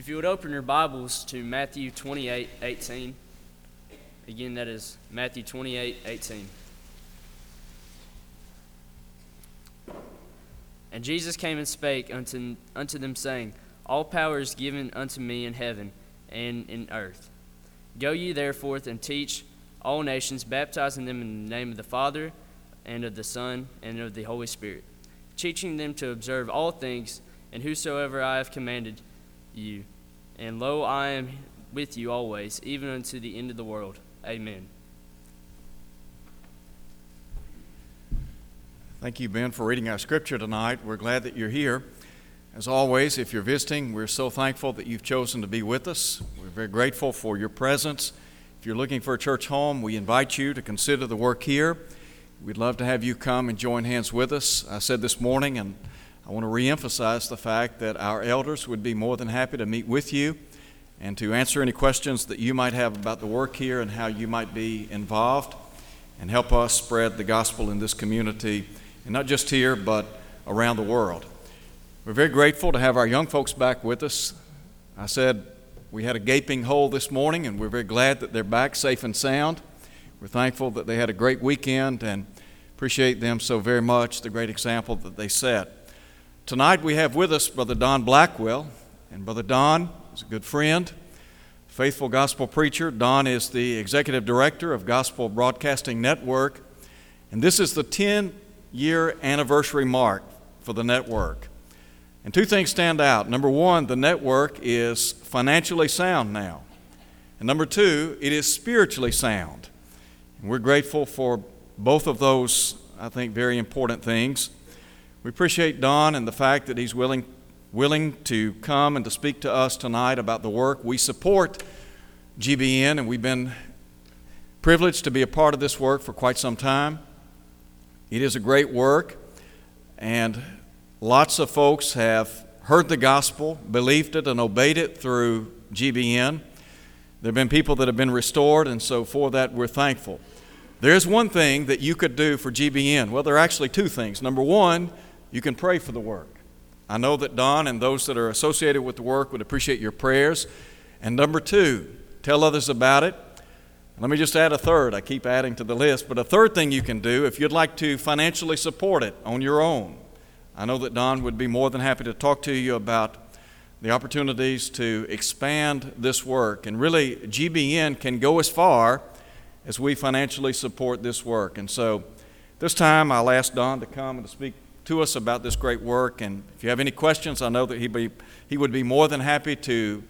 If you would open your Bibles to Matthew 28 18. Again, that is Matthew 28 18. And Jesus came and spake unto, unto them, saying, All power is given unto me in heaven and in earth. Go ye therefore and teach all nations, baptizing them in the name of the Father, and of the Son, and of the Holy Spirit, teaching them to observe all things, and whosoever I have commanded you. And lo, I am with you always, even unto the end of the world. Amen. Thank you, Ben, for reading our scripture tonight. We're glad that you're here. As always, if you're visiting, we're so thankful that you've chosen to be with us. We're very grateful for your presence. If you're looking for a church home, we invite you to consider the work here. We'd love to have you come and join hands with us. I said this morning, and I want to reemphasize the fact that our elders would be more than happy to meet with you and to answer any questions that you might have about the work here and how you might be involved and help us spread the gospel in this community, and not just here, but around the world. We're very grateful to have our young folks back with us. I said we had a gaping hole this morning, and we're very glad that they're back safe and sound. We're thankful that they had a great weekend and appreciate them so very much, the great example that they set. Tonight we have with us Brother Don Blackwell, and Brother Don is a good friend, faithful gospel preacher. Don is the executive director of Gospel Broadcasting Network, and this is the 10 year anniversary mark for the network. And two things stand out. Number one, the network is financially sound now. And number two, it is spiritually sound. And we're grateful for both of those, I think, very important things. We appreciate Don and the fact that he's willing, willing to come and to speak to us tonight about the work. We support GBN, and we've been privileged to be a part of this work for quite some time. It is a great work, and lots of folks have heard the gospel, believed it, and obeyed it through GBN. There have been people that have been restored, and so for that we're thankful. There's one thing that you could do for GBN. Well, there are actually two things. Number one, you can pray for the work. I know that Don and those that are associated with the work would appreciate your prayers. And number two, tell others about it. Let me just add a third. I keep adding to the list, but a third thing you can do if you'd like to financially support it on your own. I know that Don would be more than happy to talk to you about the opportunities to expand this work. And really, GBN can go as far as we financially support this work. And so, this time I'll ask Don to come and to speak to us about this great work. And if you have any questions, I know that he, be, he would be more than happy to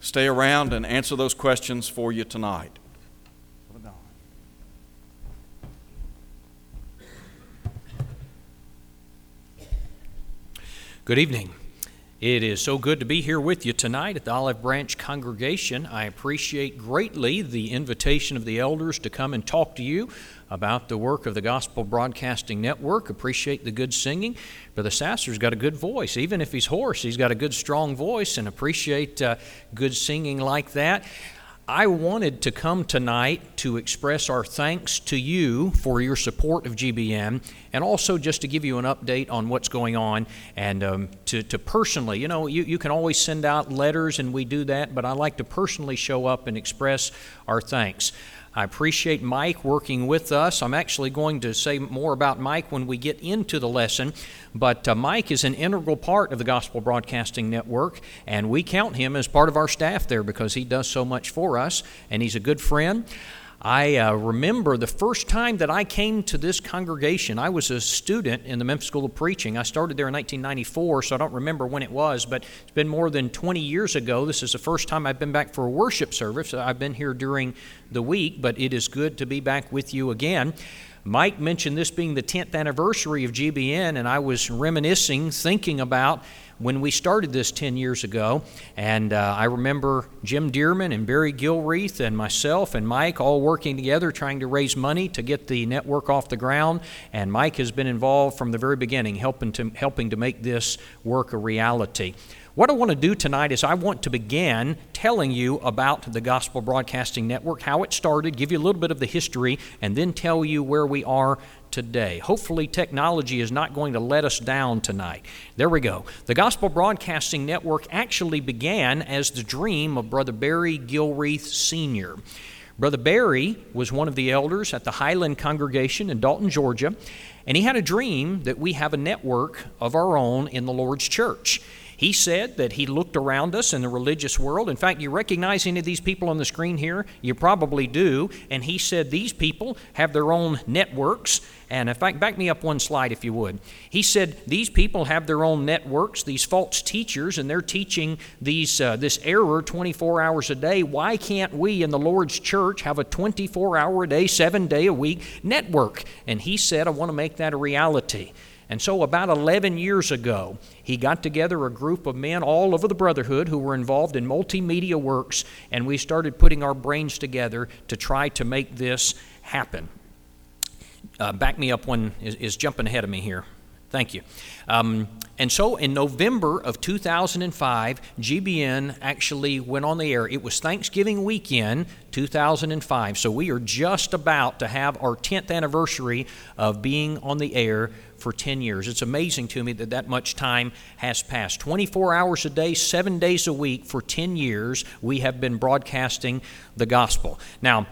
stay around and answer those questions for you tonight. Good evening. It is so good to be here with you tonight at the Olive Branch congregation. I appreciate greatly the invitation of the elders to come and talk to you about the work of the Gospel Broadcasting Network. Appreciate the good singing. Brother Sasser's got a good voice. Even if he's hoarse, he's got a good, strong voice, and appreciate uh, good singing like that. I wanted to come tonight to express our thanks to you for your support of GBN and also just to give you an update on what's going on and um, to, to personally, you know, you, you can always send out letters and we do that, but I like to personally show up and express our thanks. I appreciate Mike working with us. I'm actually going to say more about Mike when we get into the lesson, but uh, Mike is an integral part of the Gospel Broadcasting Network, and we count him as part of our staff there because he does so much for us, and he's a good friend. I uh, remember the first time that I came to this congregation. I was a student in the Memphis School of Preaching. I started there in 1994, so I don't remember when it was, but it's been more than 20 years ago. This is the first time I've been back for a worship service. I've been here during the week, but it is good to be back with you again. Mike mentioned this being the 10th anniversary of GBN, and I was reminiscing, thinking about when we started this 10 years ago. And uh, I remember Jim Dearman and Barry Gilreath and myself and Mike all working together trying to raise money to get the network off the ground. And Mike has been involved from the very beginning, helping to, helping to make this work a reality. What I want to do tonight is I want to begin telling you about the Gospel Broadcasting Network, how it started, give you a little bit of the history, and then tell you where we are today. Hopefully, technology is not going to let us down tonight. There we go. The Gospel Broadcasting Network actually began as the dream of Brother Barry Gilreath Sr. Brother Barry was one of the elders at the Highland congregation in Dalton, Georgia, and he had a dream that we have a network of our own in the Lord's church. He said that he looked around us in the religious world. In fact, you recognize any of these people on the screen here? You probably do. And he said these people have their own networks. And in fact, back me up one slide if you would. He said these people have their own networks, these false teachers, and they're teaching these uh, this error 24 hours a day. Why can't we in the Lord's church have a 24 hour a day, seven day a week network? And he said, I want to make that a reality. And so, about 11 years ago, he got together a group of men all over the Brotherhood who were involved in multimedia works, and we started putting our brains together to try to make this happen. Uh, back me up one is, is, jumping ahead of me here. Thank you. Um, and so in November of 2005, GBN actually went on the air. It was Thanksgiving weekend, 2005. So we are just about to have our 10th anniversary of being on the air for 10 years. It's amazing to me that that much time has passed. 24 hours a day, seven days a week for 10 years, we have been broadcasting the gospel. Now,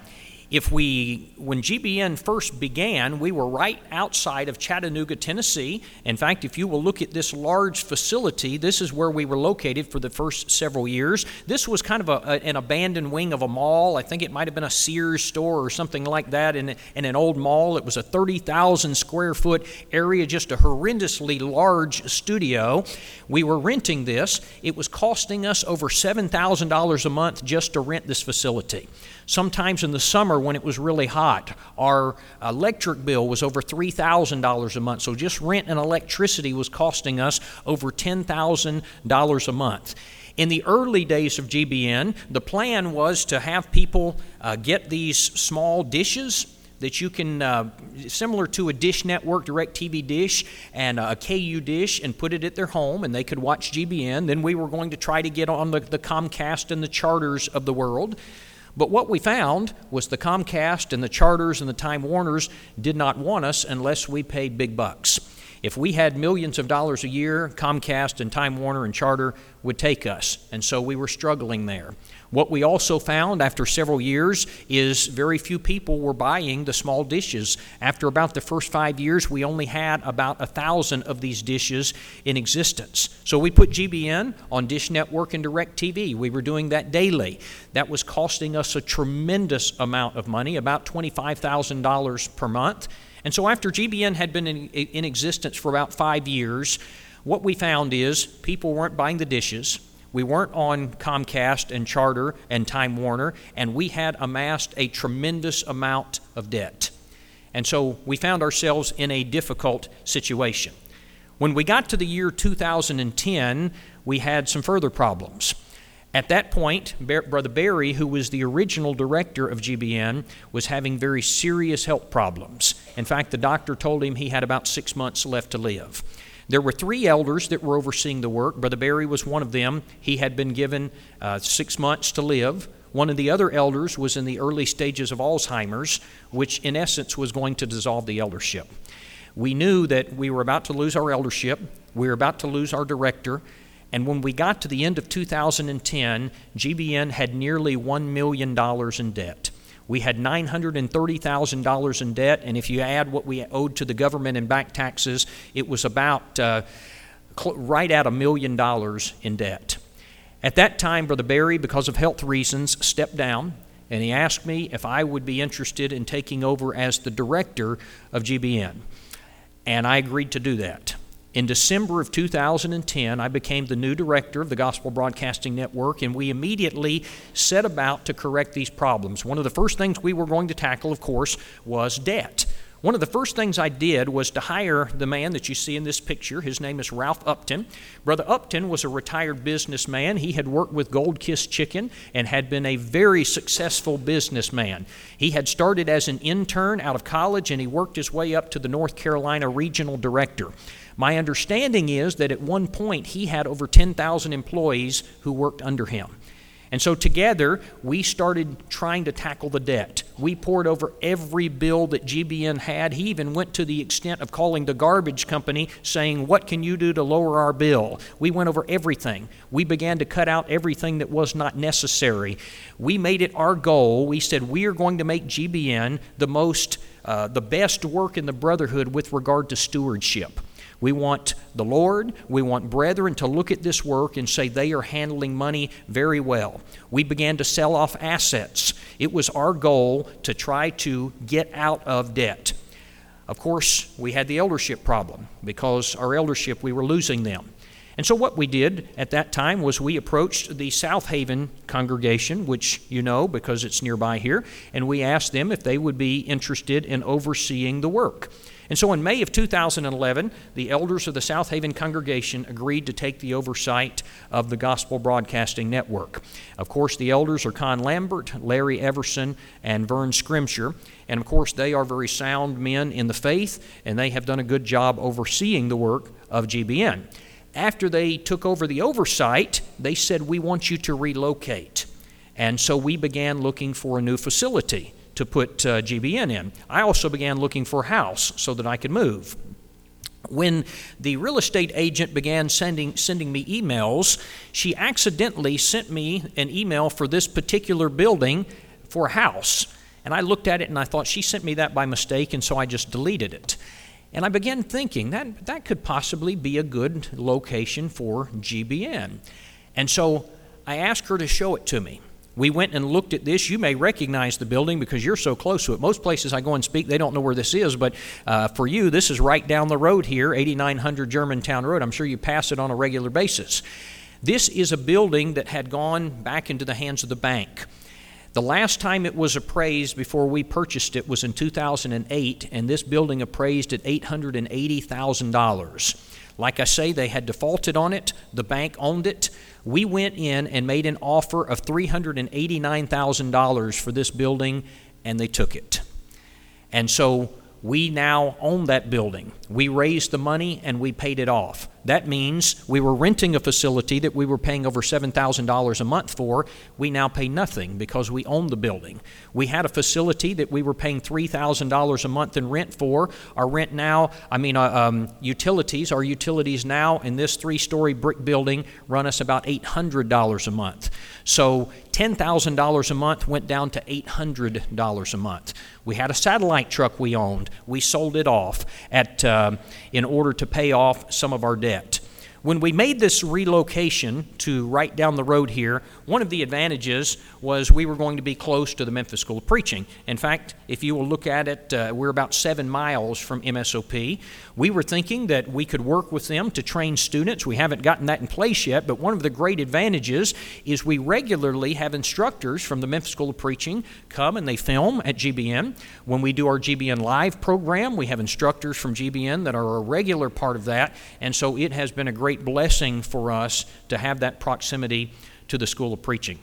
if we, when GBN first began, we were right outside of Chattanooga, Tennessee. In fact, if you will look at this large facility, this is where we were located for the first several years. This was kind of a, a, an abandoned wing of a mall. I think it might have been a Sears store or something like that in, in an old mall. It was a 30,000 square foot area, just a horrendously large studio. We were renting this. It was costing us over $7,000 a month just to rent this facility. Sometimes in the summer when it was really hot, our electric bill was over $3,000 a month. So just rent and electricity was costing us over $10,000 a month. In the early days of GBN, the plan was to have people uh, get these small dishes that you can, uh, similar to a Dish Network DirecTV dish and a KU dish, and put it at their home, and they could watch GBN. Then we were going to try to get on the, the Comcast and the charters of the world. But what we found was the Comcast and the Charters and the Time Warners did not want us unless we paid big bucks. If we had millions of dollars a year, Comcast and Time Warner and Charter would take us. And so we were struggling there. What we also found after several years is very few people were buying the small dishes. After about the first five years, we only had about a thousand of these dishes in existence. So we put GBN on Dish Network and DirecTV. We were doing that daily. That was costing us a tremendous amount of money, about $25,000 per month. And so after GBN had been in, in existence for about five years, what we found is people weren't buying the dishes we weren't on Comcast and Charter and Time Warner, and we had amassed a tremendous amount of debt. And so we found ourselves in a difficult situation. When we got to the year 2010, we had some further problems. At that point, Brother Barry, who was the original director of GBN, was having very serious health problems. In fact, the doctor told him he had about six months left to live. There were three elders that were overseeing the work. Brother Barry was one of them. He had been given uh, six months to live. One of the other elders was in the early stages of Alzheimer's, which in essence was going to dissolve the eldership. We knew that we were about to lose our eldership, we were about to lose our director, and when we got to the end of 2010, GBN had nearly $1 million in debt. We had $930,000 in debt, and if you add what we owed to the government in back taxes, it was about uh, cl- right at a million dollars in debt. At that time, Brother Barry, because of health reasons, stepped down and he asked me if I would be interested in taking over as the director of GBN. And I agreed to do that. In December of 2010, I became the new director of the Gospel Broadcasting Network, and we immediately set about to correct these problems. One of the first things we were going to tackle, of course, was debt. One of the first things I did was to hire the man that you see in this picture. His name is Ralph Upton. Brother Upton was a retired businessman. He had worked with Gold Kist Chicken and had been a very successful businessman. He had started as an intern out of college and he worked his way up to the North Carolina regional director. My understanding is that at one point he had over 10,000 employees who worked under him. And so together, we started trying to tackle the debt. We poured over every bill that GBN had. He even went to the extent of calling the garbage company saying, What can you do to lower our bill? We went over everything. We began to cut out everything that was not necessary. We made it our goal. We said, We are going to make GBN the most, uh, the best work in the brotherhood with regard to stewardship. We want the Lord, we want brethren to look at this work and say they are handling money very well. We began to sell off assets. It was our goal to try to get out of debt. Of course, we had the eldership problem because our eldership, we were losing them. And so, what we did at that time was we approached the Southaven congregation, which you know because it's nearby here, and we asked them if they would be interested in overseeing the work. And so in May of 2011, the elders of the Southaven congregation agreed to take the oversight of the Gospel Broadcasting Network. Of course, the elders are Con Lambert, Larry Everson, and Vern Scrimshire. And of course, they are very sound men in the faith, and they have done a good job overseeing the work of GBN. After they took over the oversight, they said, We want you to relocate. And so we began looking for a new facility to put uh, GBN in. I also began looking for a house so that I could move. When the real estate agent began sending, sending me emails, she accidentally sent me an email for this particular building for a house. And I looked at it and I thought she sent me that by mistake, and so I just deleted it. And I began thinking that that could possibly be a good location for GBN. And so I asked her to show it to me. We went and looked at this. You may recognize the building because you're so close to it. Most places I go and speak, they don't know where this is, but uh, for you, this is right down the road here, 8900 Germantown Road. I'm sure you pass it on a regular basis. This is a building that had gone back into the hands of the bank. The last time it was appraised before we purchased it was in 2008, and this building appraised at $880,000. Like I say, they had defaulted on it, the bank owned it. We went in and made an offer of $389,000 for this building, and they took it. And so we now own that building. We raised the money and we paid it off. That means we were renting a facility that we were paying over $7,000 a month for. We now pay nothing because we own the building. We had a facility that we were paying $3,000 a month in rent for. Our rent now, I mean, uh, um, utilities, our utilities now in this three story brick building run us about $800 a month. So $10,000 a month went down to $800 a month. We had a satellite truck we owned. We sold it off at, uh, in order to pay off some of our debt. When we made this relocation to right down the road here, one of the advantages was we were going to be close to the Memphis School of Preaching. In fact, if you will look at it, uh, we're about seven miles from MSOP. We were thinking that we could work with them to train students. We haven't gotten that in place yet, but one of the great advantages is we regularly have instructors from the Memphis School of Preaching come and they film at GBN. When we do our GBN Live program, we have instructors from GBN that are a regular part of that, and so it has been a great great blessing for us to have that proximity to the School of Preaching.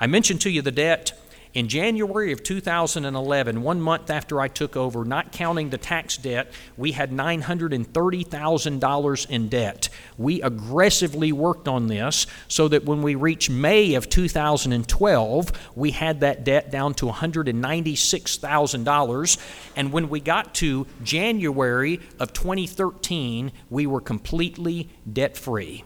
I mentioned to you the debt. In January of 2011, one month after I took over, not counting the tax debt, we had $930,000 in debt. We aggressively worked on this so that when we reached May of 2012, we had that debt down to $196,000. And when we got to January of 2013, we were completely debt free.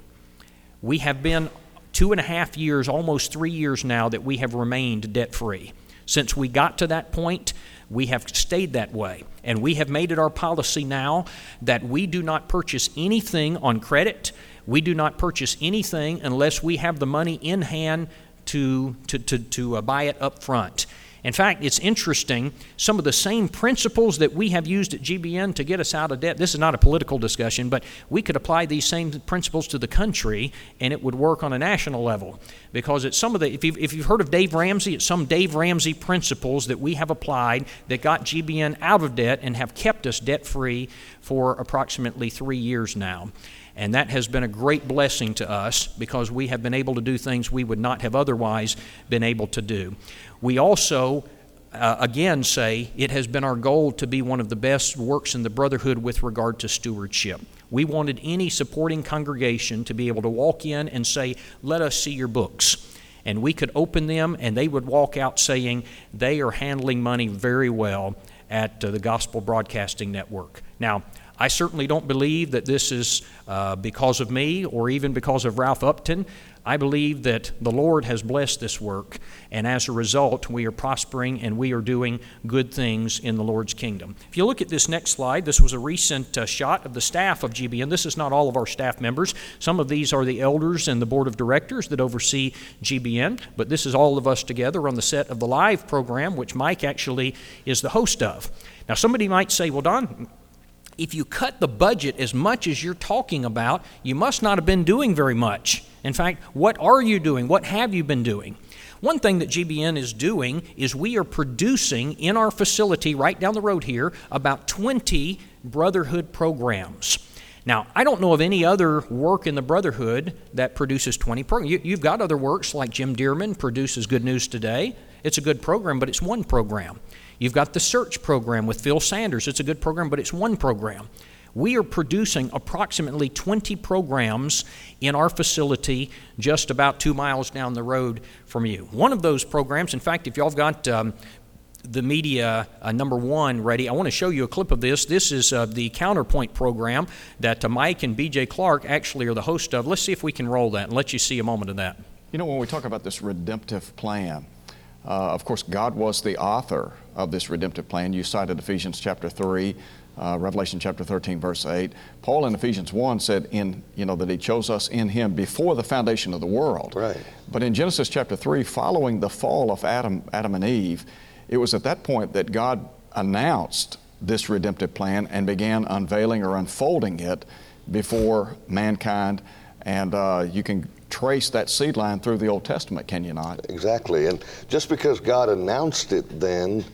We have been two and a half years, almost three years now, that we have remained debt free. Since we got to that point, we have stayed that way. And we have made it our policy now that we do not purchase anything on credit. We do not purchase anything unless we have the money in hand to, to, to, to uh, buy it up front. In fact, it's interesting, some of the same principles that we have used at GBN to get us out of debt. This is not a political discussion, but we could apply these same principles to the country and it would work on a national level. Because it's some of the, if you've, if you've heard of Dave Ramsey, it's some Dave Ramsey principles that we have applied that got GBN out of debt and have kept us debt free for approximately three years now. And that has been a great blessing to us because we have been able to do things we would not have otherwise been able to do. We also, uh, again, say it has been our goal to be one of the best works in the brotherhood with regard to stewardship. We wanted any supporting congregation to be able to walk in and say, Let us see your books. And we could open them, and they would walk out saying, They are handling money very well at uh, the Gospel Broadcasting Network. Now, I certainly don't believe that this is uh, because of me or even because of Ralph Upton. I believe that the Lord has blessed this work, and as a result, we are prospering and we are doing good things in the Lord's kingdom. If you look at this next slide, this was a recent uh, shot of the staff of GBN. This is not all of our staff members. Some of these are the elders and the board of directors that oversee GBN, but this is all of us together on the set of the live program, which Mike actually is the host of. Now, somebody might say, well, Don, if you cut the budget as much as you're talking about, you must not have been doing very much. In fact, what are you doing? What have you been doing? One thing that GBN is doing is we are producing in our facility right down the road here about 20 brotherhood programs. Now, I don't know of any other work in the Brotherhood that produces 20 programs. You, have got other works like Jim Dearman produces Good News Today. It's a good program, but it's one program. You've got the search program with Phil Sanders. It's a good program, but it's one program. We are producing approximately 20 programs in our facility just about two miles down the road from you. One of those programs, in fact, if y'all have got um, the media uh, number one ready, I want to show you a clip of this. This is uh, the Counterpoint program that uh, Mike and BJ Clark actually are the host of. Let's see if we can roll that and let you see a moment of that. You know, when we talk about this redemptive plan, uh, of course, God was the author of this redemptive plan. You cited Ephesians chapter 3, uh, Revelation chapter 13, verse 8. Paul in Ephesians 1 said in, you know, that he chose us in him before the foundation of the world. Right. But in Genesis chapter 3, following the fall of Adam, Adam and Eve, it was at that point that God announced this redemptive plan and began unveiling or unfolding it before mankind. And uh, you can trace that seed line through the Old Testament, can you not? Exactly. And just because God announced it then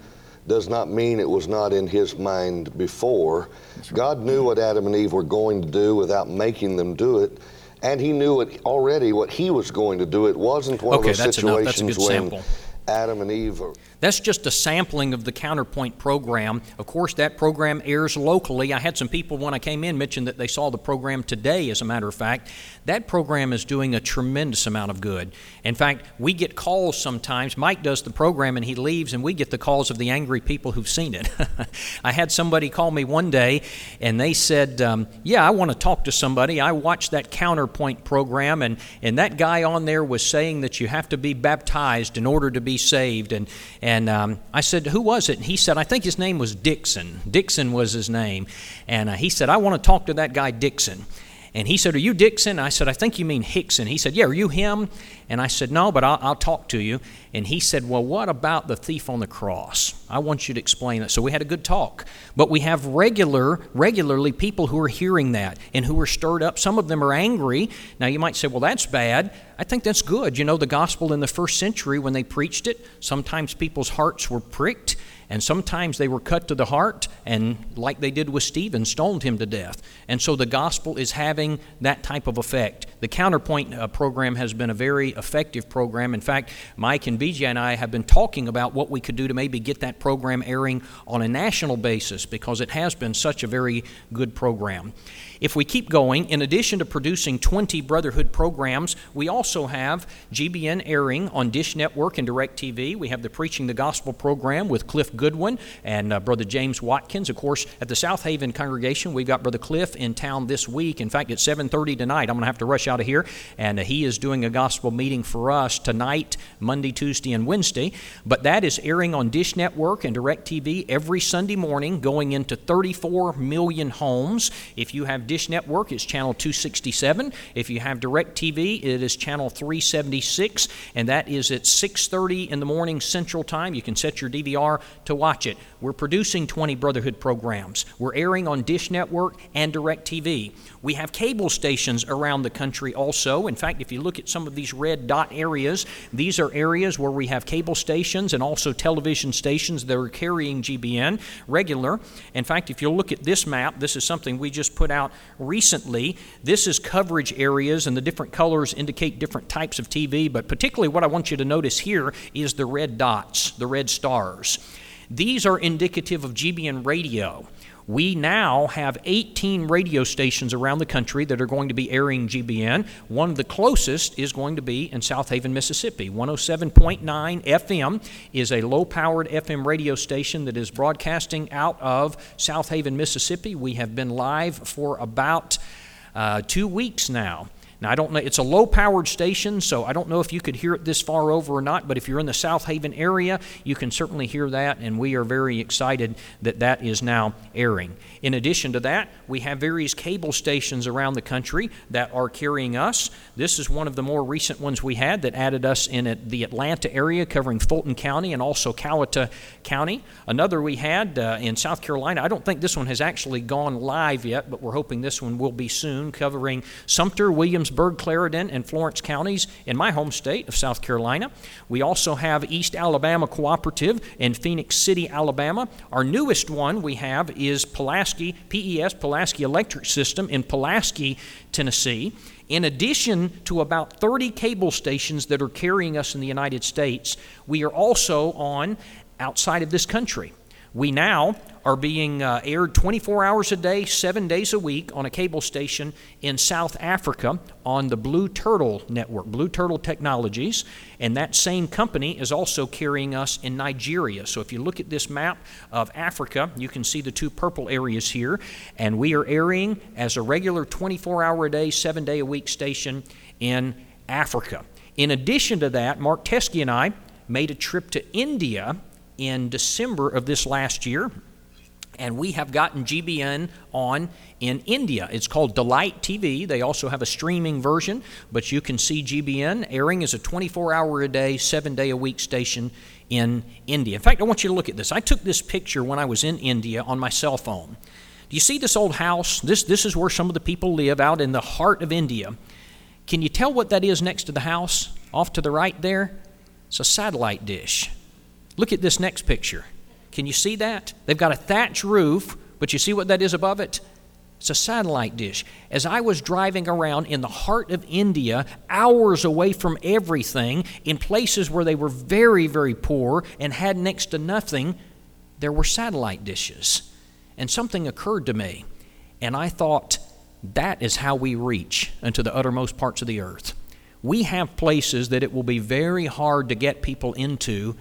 does not mean it was not in his mind before. Right. God knew what Adam and Eve were going to do without making them do it. And he knew it already what he was going to do. It wasn't one okay, of those situations when sample. Adam and Eve that's just a sampling of the Counterpoint program. Of course, that program airs locally. I had some people when I came in mention that they saw the program today, as a matter of fact. That program is doing a tremendous amount of good. In fact, we get calls sometimes. Mike does the program and he leaves, and we get the calls of the angry people who've seen it. I had somebody call me one day and they said, um, Yeah, I want to talk to somebody. I watched that Counterpoint program, and, and that guy on there was saying that you have to be baptized in order to be saved. And, and um, I said, Who was it? And he said, I think his name was Dixon. Dixon was his name. And uh, he said, I want to talk to that guy, Dixon. And he said, Are you Dixon? I said, I think you mean Hickson. He said, Yeah, are you him? And I said, No, but I'll, I'll, talk to you. And he said, Well, what about the thief on the cross? I want you to explain that. So we had a good talk. But we have regular, regularly people who are hearing that and who are stirred up. Some of them are angry. Now you might say, Well, that's bad. I think that's good. You know, the gospel in the first century, when they preached it, sometimes people's hearts were pricked and sometimes they were cut to the heart, and like they did with Stephen, stoned him to death. And so the gospel is having that type of effect. The Counterpoint uh, program has been a very effective program. In fact, Mike and BJ and I have been talking about what we could do to maybe get that program airing on a national basis because it has been such a very good program. If we keep going, in addition to producing 20 Brotherhood programs, we also have GBN airing on Dish Network and DirecTV. We have the Preaching the Gospel program with Cliff Goodwin and uh, Brother James Watkins. Of course, at the Southaven congregation, we've got Brother Cliff in town this week. In fact, at 7:30 tonight, I'm going to have to rush out of here, and uh, he is doing a gospel meeting for us tonight, Monday, Tuesday, and Wednesday. But that is airing on Dish Network and DirecTV every Sunday morning, going into 34 million homes. If you have Dish Network, it's channel 267. If you have DirecTV, it is channel 376, and that is at 6:30 in the morning Central Time. You can set your DVR to watch it. We're producing 20 Brotherhood programs. We're airing on Dish Network and DirecTV. We have cable stations around the country also. In fact, if you look at some of these red dot areas, these are areas where we have cable stations and also television stations that are carrying GBN regular. In fact, if you look at this map, this is something we just put out recently. This is coverage areas, and the different colors indicate different types of TV, but particularly what I want you to notice here is the red dots, the red stars. These are indicative of GBN radio. We now have 18 radio stations around the country that are going to be airing GBN. One of the closest is going to be in Southaven, Mississippi. 107.9 FM is a low powered FM radio station that is broadcasting out of Southaven, Mississippi. We have been live for about uh, two weeks now. Now, I don't know, it's a low powered station, so I don't know if you could hear it this far over or not, but if you're in the Southaven area, you can certainly hear that, and we are very excited that that is now airing. In addition to that, we have various cable stations around the country that are carrying us. This is one of the more recent ones we had that added us in the Atlanta area, covering Fulton County and also Coweta County. Another we had uh, in South Carolina, I don't think this one has actually gone live yet, but we're hoping this one will be soon, covering Sumter, Williams, Williamsburg, Clarendon, and Florence counties in my home state of South Carolina. We also have East Alabama Cooperative in Phenix City, Alabama. Our newest one we have is Pulaski, PES, Pulaski Electric System in Pulaski, Tennessee. In addition to about 30 cable stations that are carrying us in the United States, we are also on outside of this country. We now are being uh, aired 24 hours a day, seven days a week on a cable station in South Africa on the Blue Turtle Network, Blue Turtle Technologies. And that same company is also carrying us in Nigeria. So if you look at this map of Africa, you can see the two purple areas here. And we are airing as a regular 24 hour a day, seven day a week station in Africa. In addition to that, Mark Teskey and I made a trip to India in December of this last year, and we have gotten GBN on in India. It's called Delight TV. They also have a streaming version, but you can see GBN airing as a 24 hour a day, seven day a week station in India. In fact, I want you to look at this. I took this picture when I was in India on my cell phone. Do you see this old house? This, this is where some of the people live out in the heart of India. Can you tell what that is next to the house? Off to the right there? It's a satellite dish. Look at this next picture. Can you see that? They've got a thatch roof, but you see what that is above it? It's a satellite dish. As I was driving around in the heart of India, hours away from everything, in places where they were very, very poor and had next to nothing, there were satellite dishes. And something occurred to me, and I thought, that is how we reach unto the uttermost parts of the earth. We have places that it will be very hard to get people into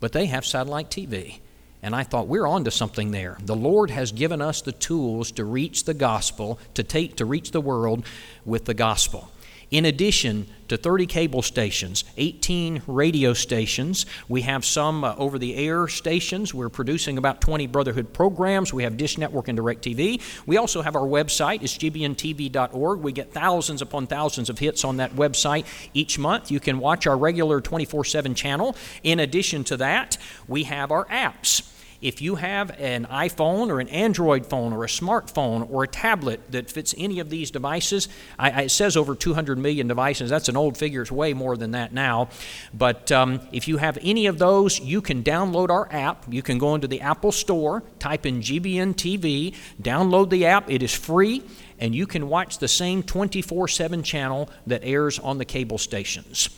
but they have satellite TV. And I thought, we're on to something there. The Lord has given us the tools to reach the gospel, to take to reach the world with the gospel. In addition to 30 cable stations, 18 radio stations, we have some uh, over the air stations. We're producing about 20 Brotherhood programs. We have Dish Network and DirecTV. We also have our website, it's gbntv.org. We get thousands upon thousands of hits on that website each month. You can watch our regular 24 7 channel. In addition to that, we have our apps. If you have an iPhone or an Android phone or a smartphone or a tablet that fits any of these devices, I, I, it says over 200 million devices. That's an old figure. It's way more than that now. But um, if you have any of those, you can download our app. You can go into the Apple Store, type in GBN TV, download the app. It is free, and you can watch the same 24 7 channel that airs on the cable stations.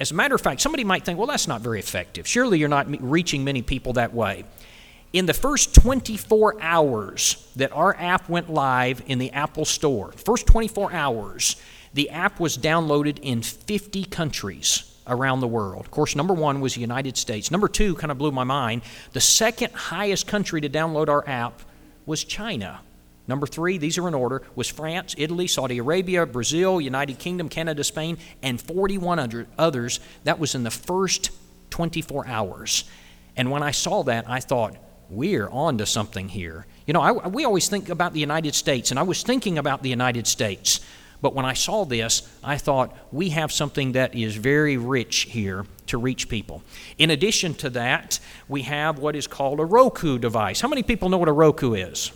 As a matter of fact, somebody might think, well, that's not very effective. Surely you're not reaching many people that way. In the first 24 hours that our app went live in the Apple Store, first 24 hours, the app was downloaded in 50 countries around the world. Of course, number one was the United States. Number two kind of blew my mind. The second highest country to download our app was China. Number three, these are in order, was France, Italy, Saudi Arabia, Brazil, United Kingdom, Canada, Spain, and 41 others. That was in the first 24 hours. And when I saw that, I thought, we're on to something here. You know, I, we always think about the United States, and I was thinking about the United States. But when I saw this, I thought we have something that is very rich here to reach people. In addition to that, we have what is called a Roku device. How many people know what a Roku is?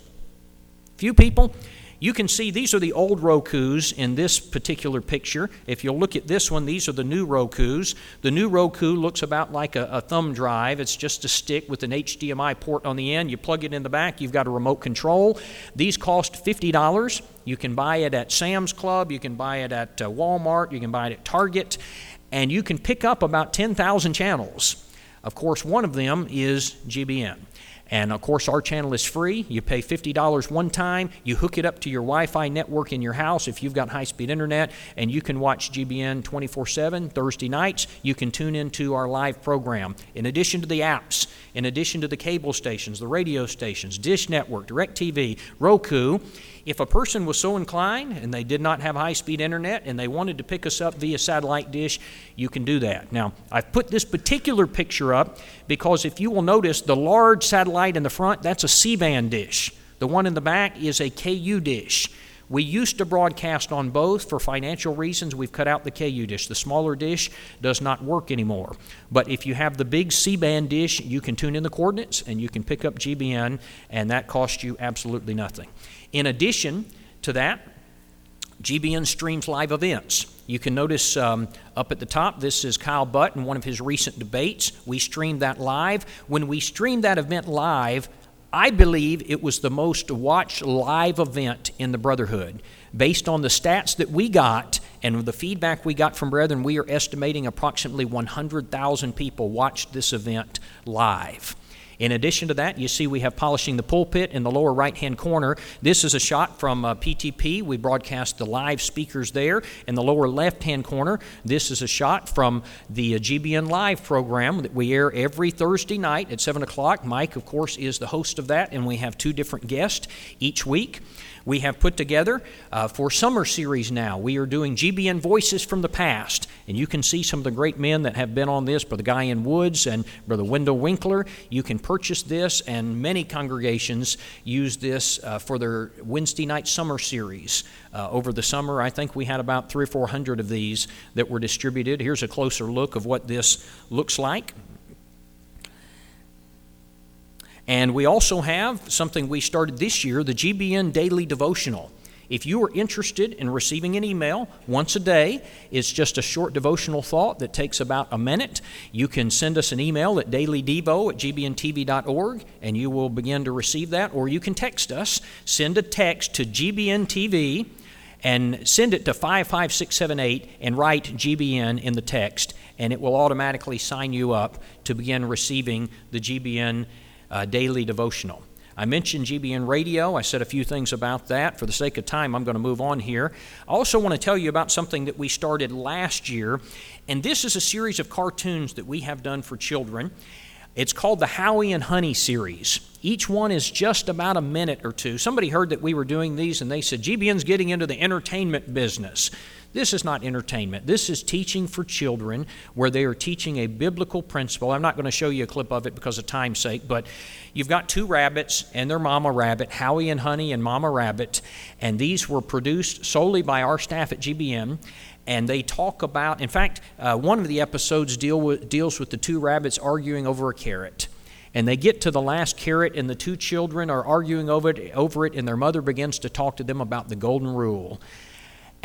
Few people? You can see these are the old Rokus in this particular picture. If you'll look at this one, these are the new Rokus. The new Roku looks about like a, a, thumb drive. It's just a stick with an HDMI port on the end. You plug it in the back, you've got a remote control. These cost $50. You can buy it at Sam's Club, you can buy it at uh, Walmart, you can buy it at Target, and you can pick up about 10,000 channels. Of course, one of them is GBN. And of course, our channel is free. You pay $50 one time. You hook it up to your Wi Fi network in your house if you've got high speed internet, and you can watch GBN 24 7 Thursday nights. You can tune into our live program. In addition to the apps, in addition to the cable stations, the radio stations, Dish Network, DirecTV, Roku, if a person was so inclined and they did not have high speed internet and they wanted to pick us up via satellite dish, you can do that. Now, I've put this particular picture up because if you will notice, the large satellite in the front, that's a C band dish. The one in the back is a KU dish. We used to broadcast on both for financial reasons. We've cut out the KU dish. The smaller dish does not work anymore. But if you have the big C band dish, you can tune in the coordinates and you can pick up GBN, and that costs you absolutely nothing. In addition to that, GBN streams live events. You can notice um, up at the top, this is Kyle Butt in one of his recent debates. We streamed that live. When we streamed that event live, I believe it was the most watched live event in the Brotherhood. Based on the stats that we got and the feedback we got from brethren, we are estimating approximately 100,000 people watched this event live. In addition to that, you see we have polishing the pulpit in the lower right hand corner. This is a shot from uh, PTP. We broadcast the live speakers there. In the lower left hand corner, this is a shot from the uh, GBN Live program that we air every Thursday night at 7 o'clock. Mike, of course, is the host of that, and we have two different guests each week we have put together uh, for summer series now. We are doing GBN Voices from the Past, and you can see some of the great men that have been on this, Brother Guy N. Woods and Brother Wendell Winkler. You can purchase this, and many congregations use this uh, for their Wednesday night summer series. Uh, over the summer, I think we had about three or four hundred of these that were distributed. Here's a closer look of what this looks like. And we also have something we started this year the GBN Daily Devotional. If you are interested in receiving an email once a day, it's just a short devotional thought that takes about a minute. You can send us an email at dailydevo at gbntv.org and you will begin to receive that. Or you can text us. Send a text to GBNTV and send it to 55678 and write GBN in the text, and it will automatically sign you up to begin receiving the GBN uh, daily devotional. I mentioned GBN Radio. I said a few things about that. For the sake of time, I'm going to move on here. I also want to tell you about something that we started last year, and this is a series of cartoons that we have done for children. It's called the Howie and Honey series. Each one is just about a minute or two. Somebody heard that we were doing these and they said, GBN's getting into the entertainment business. This is not entertainment. This is teaching for children where they are teaching a biblical principle. I'm not going to show you a clip of it because of time's sake, but you've got two rabbits and their mama rabbit, Howie and Honey and Mama Rabbit, and these were produced solely by our staff at GBN and they talk about, in fact, uh, one of the episodes deal with, deals with the two rabbits arguing over a carrot. And they get to the last carrot, and the two children are arguing over it, over it, and their mother begins to talk to them about the golden rule.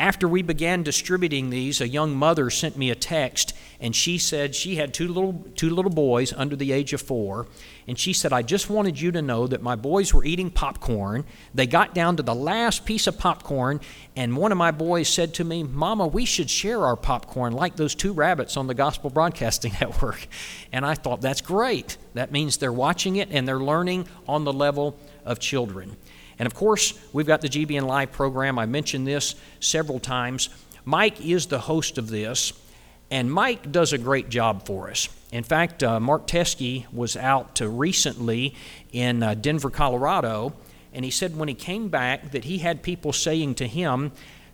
After we began distributing these, a young mother sent me a text, and she said she had two little, two little boys under the age of four. And she said, I just wanted you to know that my boys were eating popcorn. They got down to the last piece of popcorn, and one of my boys said to me, Mama, we should share our popcorn like those two rabbits on the Gospel Broadcasting Network. And I thought, that's great. That means they're watching it and they're learning on the level of children. And of course, we've got the GBN Live program. I mentioned this several times. Mike is the host of this, and Mike does a great job for us. In fact, uh, Mark Teskey was out uh, recently in uh, Denver, Colorado, and he said when he came back that he had people saying to him,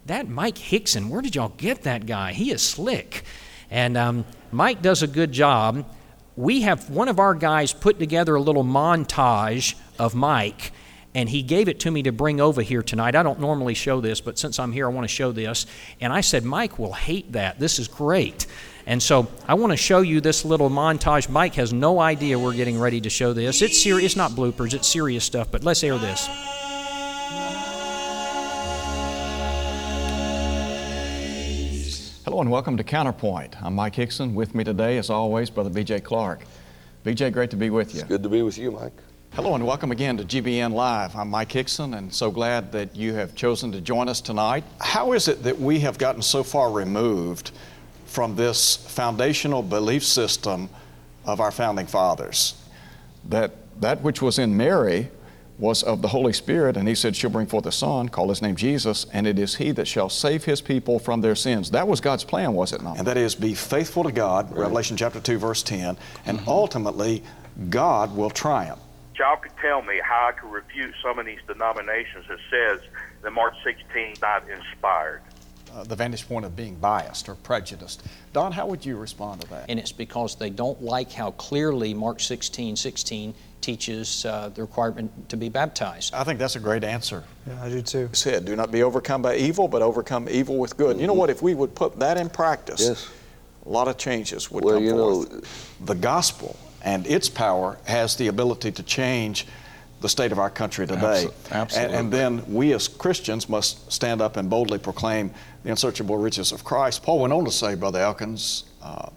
That Mike Hickson, where did y'all get that guy? He is slick. And um, Mike does a good job. We have one of our guys put together a little montage of Mike and he gave it to me to bring over here tonight. I don't normally show this, but since I'm here, I want to show this. And I said, Mike will hate that. This is great. And so I want to show you this little montage. Mike has no idea we're getting ready to show this. It's serious, it's not bloopers, it's serious stuff, but let's air this. Hello and welcome to Counterpoint. I'm Mike Hickson. With me today, as always, Brother BJ Clark. BJ, great to be with you. Good to be with you, Mike. Hello and welcome again to GBN Live. I'm Mike Hickson and so glad that you have chosen to join us tonight. How is it that we have gotten so far removed from this foundational belief system of our founding fathers? That that which was in Mary was of the Holy Spirit, and he said, She'll bring forth a son, call his name Jesus, and it is he that shall save his people from their sins. That was God's plan, was it not? And that is be faithful to God, Revelation chapter 2, verse 10, and mm-hmm. ultimately, God will triumph. Y'all could tell me how I could refute some of these denominations that says that Mark 16 is not inspired. Uh, the vantage point of being biased or prejudiced. Don, how would you respond to that? And it's because they don't like how clearly Mark 16 16 teaches uh, the requirement to be baptized. I think that's a great answer. Yeah, I do too. Said, do not be overcome by evil, but overcome evil with good. You know what? If we would put that in practice, Yes. a lot of changes would Well, come you know- forth. the gospel and its power has the ability to change the state of our country today. Abso- absolutely. And, and then we as Christians must stand up and boldly proclaim the unsearchable riches of Christ. Paul went on to say, Brother Elkins, uh,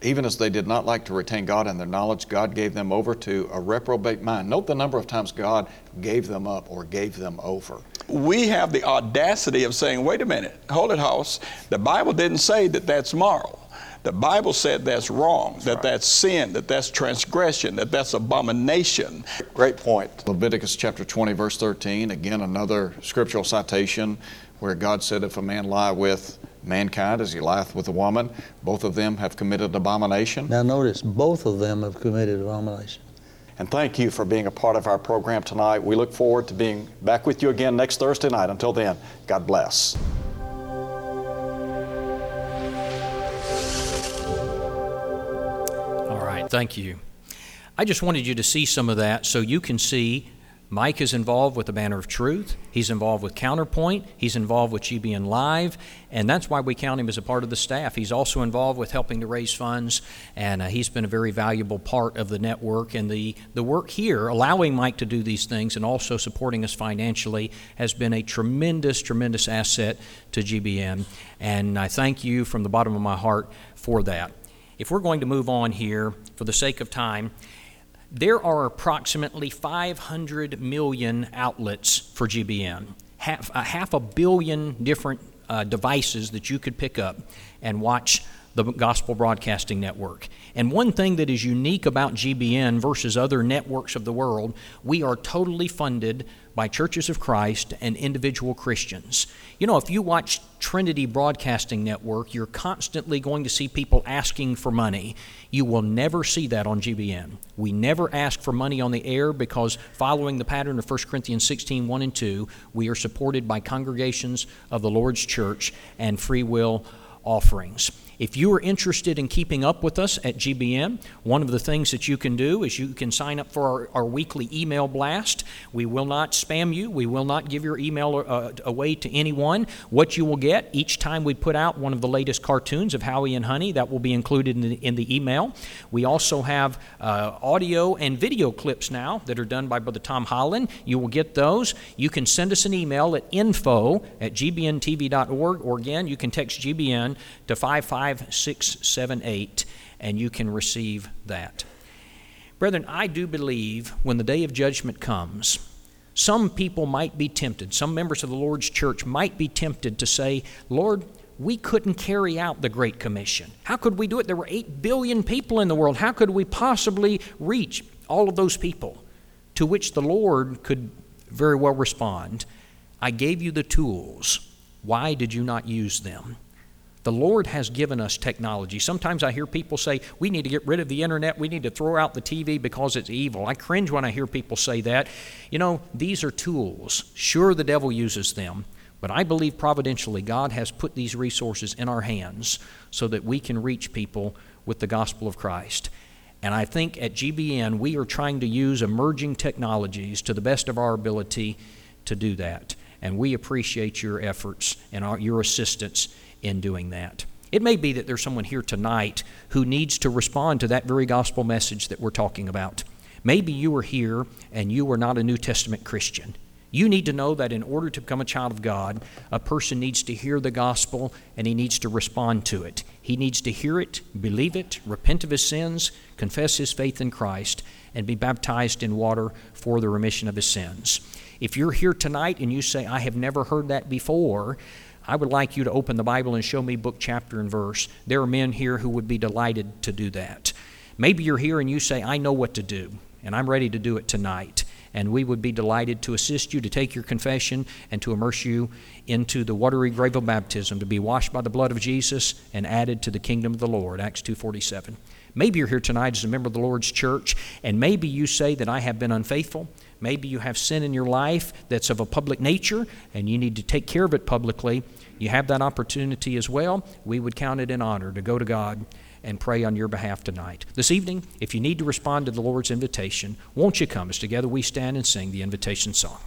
even as they did not like to retain God in their knowledge, God gave them over to a reprobate mind. Note the number of times God gave them up or gave them over. we have the audacity of saying, wait a minute, hold it, house. The Bible didn't say that that's moral. The Bible said that's wrong, that that's sin, that that's transgression, that that's abomination. Great point. Leviticus chapter 20, verse 13, again, another scriptural citation where God said, If a man lie with mankind as he lieth with a woman, both of them have committed abomination. Now notice, both of them have committed abomination. And thank you for being a part of our program tonight. We look forward to being back with you again next Thursday night. Until then, God bless. Thank you. I just wanted you to see some of that so you can see Mike is involved with the Banner of Truth. He's involved with Counterpoint. He's involved with GBN Live, and that's why we count him as a part of the staff. He's also involved with helping to raise funds, and uh, he's been a very valuable part of the network. And the, the work here, allowing Mike to do these things and also supporting us financially, has been a tremendous, tremendous asset to GBN. And I thank you from the bottom of my heart for that. If we're going to move on here, for the sake of time, there are approximately 500 million outlets for GBN, half, a half a billion different uh, devices that you could pick up and watch the Gospel Broadcasting Network. And one thing that is unique about GBN versus other networks of the world, we are totally funded by churches of Christ and individual Christians. You know, if you watch Trinity Broadcasting Network, you're constantly going to see people asking for money. You will never see that on GBN. We never ask for money on the air because, following the pattern of 1 Corinthians 16 1 and 2, we are supported by congregations of the Lord's church and free will offerings. If you are interested in keeping up with us at GBN, one of the things that you can do is you can sign up for our, our weekly email blast. We will not spam you, we will not give your email uh, away to anyone. What you will get each time we put out one of the latest cartoons of Howie and Honey, that will be included in the, in the email. We also have uh, audio and video clips now that are done by Brother Tom Holland. You will get those. You can send us an email at info at gbntv.org, or again, you can text GBN to 55678 and you can receive that. Brethren, I do believe when the day of judgment comes, some people might be tempted, some members of the Lord's church might be tempted to say, Lord, we couldn't carry out the Great Commission. How could we do it? There were 8 billion people in the world. How could we possibly reach all of those people? To which the Lord could very well respond, I gave you the tools. Why did you not use them? The Lord has given us technology. Sometimes I hear people say, we need to get rid of the internet, we need to throw out the TV because it's evil. I cringe when I hear people say that. You know, these are tools. Sure, the devil uses them, but I believe providentially God has put these resources in our hands so that we can reach people with the gospel of Christ. And I think at GBN, we are trying to use emerging technologies to the best of our ability to do that. And we appreciate your efforts and our, your assistance in doing that. It may be that there's someone here tonight who needs to respond to that very gospel message that we're talking about. Maybe you are here and you are not a New Testament Christian. You need to know that in order to become a child of God, a person needs to hear the gospel and he needs to respond to it. He needs to hear it, believe it, repent of his sins, confess his faith in Christ, and be baptized in water for the remission of his sins. If you're here tonight and you say, I have never heard that before, I would like you to open the Bible and show me book, chapter, and verse. There are men here who would be delighted to do that. Maybe you're here and you say, I know what to do, and I'm ready to do it tonight and we would be delighted to assist you to take your confession and to immerse you into the watery grave of baptism to be washed by the blood of Jesus and added to the kingdom of the Lord Acts 2:47 maybe you're here tonight as a member of the Lord's church and maybe you say that I have been unfaithful maybe you have sin in your life that's of a public nature and you need to take care of it publicly you have that opportunity as well we would count it an honor to go to God and pray on your behalf tonight. This evening, if you need to respond to the Lord's invitation, won't you come as together we stand and sing the invitation song?